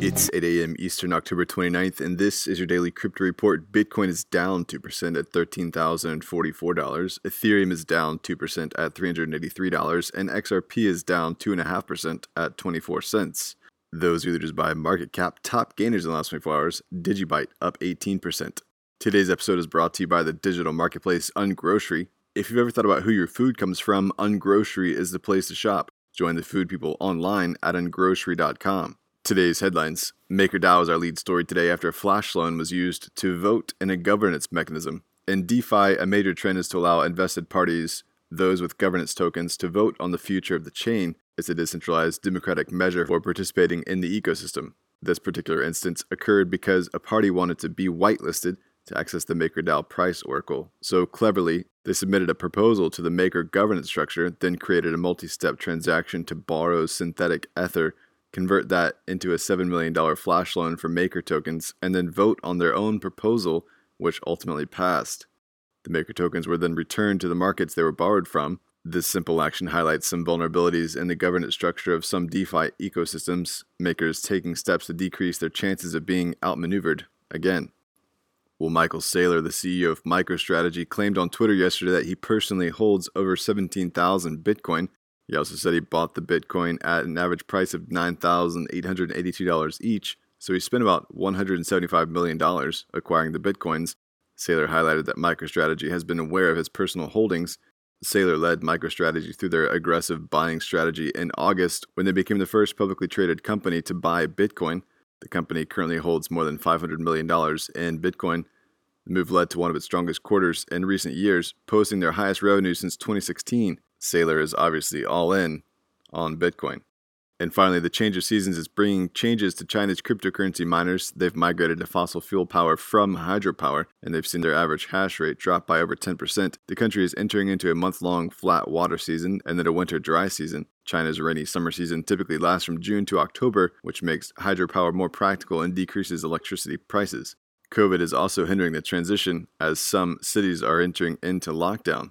It's 8 a.m. Eastern, October 29th, and this is your daily crypto report. Bitcoin is down 2% at $13,044. Ethereum is down 2% at $383, and XRP is down 2.5% at 24 cents. Those leaders by market cap, top gainers in the last 24 hours, Digibyte up 18%. Today's episode is brought to you by the digital marketplace Ungrocery. If you've ever thought about who your food comes from, Ungrocery is the place to shop. Join the food people online at ungrocery.com. Today's headlines MakerDAO is our lead story today after a flash loan was used to vote in a governance mechanism. In DeFi, a major trend is to allow invested parties, those with governance tokens, to vote on the future of the chain. It's a decentralized democratic measure for participating in the ecosystem. This particular instance occurred because a party wanted to be whitelisted to access the MakerDAO price oracle. So cleverly, they submitted a proposal to the Maker governance structure, then created a multi step transaction to borrow synthetic Ether, convert that into a $7 million flash loan for Maker tokens, and then vote on their own proposal, which ultimately passed. The Maker tokens were then returned to the markets they were borrowed from. This simple action highlights some vulnerabilities in the governance structure of some DeFi ecosystems, makers taking steps to decrease their chances of being outmaneuvered again. Well, Michael Saylor, the CEO of MicroStrategy, claimed on Twitter yesterday that he personally holds over 17,000 Bitcoin. He also said he bought the Bitcoin at an average price of $9,882 each, so he spent about $175 million acquiring the Bitcoins. Saylor highlighted that MicroStrategy has been aware of his personal holdings. Saylor led MicroStrategy through their aggressive buying strategy in August when they became the first publicly traded company to buy Bitcoin. The company currently holds more than $500 million in Bitcoin. The move led to one of its strongest quarters in recent years, posting their highest revenue since 2016. Saylor is obviously all in on Bitcoin. And finally, the change of seasons is bringing changes to China's cryptocurrency miners. They've migrated to fossil fuel power from hydropower, and they've seen their average hash rate drop by over 10%. The country is entering into a month long flat water season and then a winter dry season. China's rainy summer season typically lasts from June to October, which makes hydropower more practical and decreases electricity prices. COVID is also hindering the transition as some cities are entering into lockdown.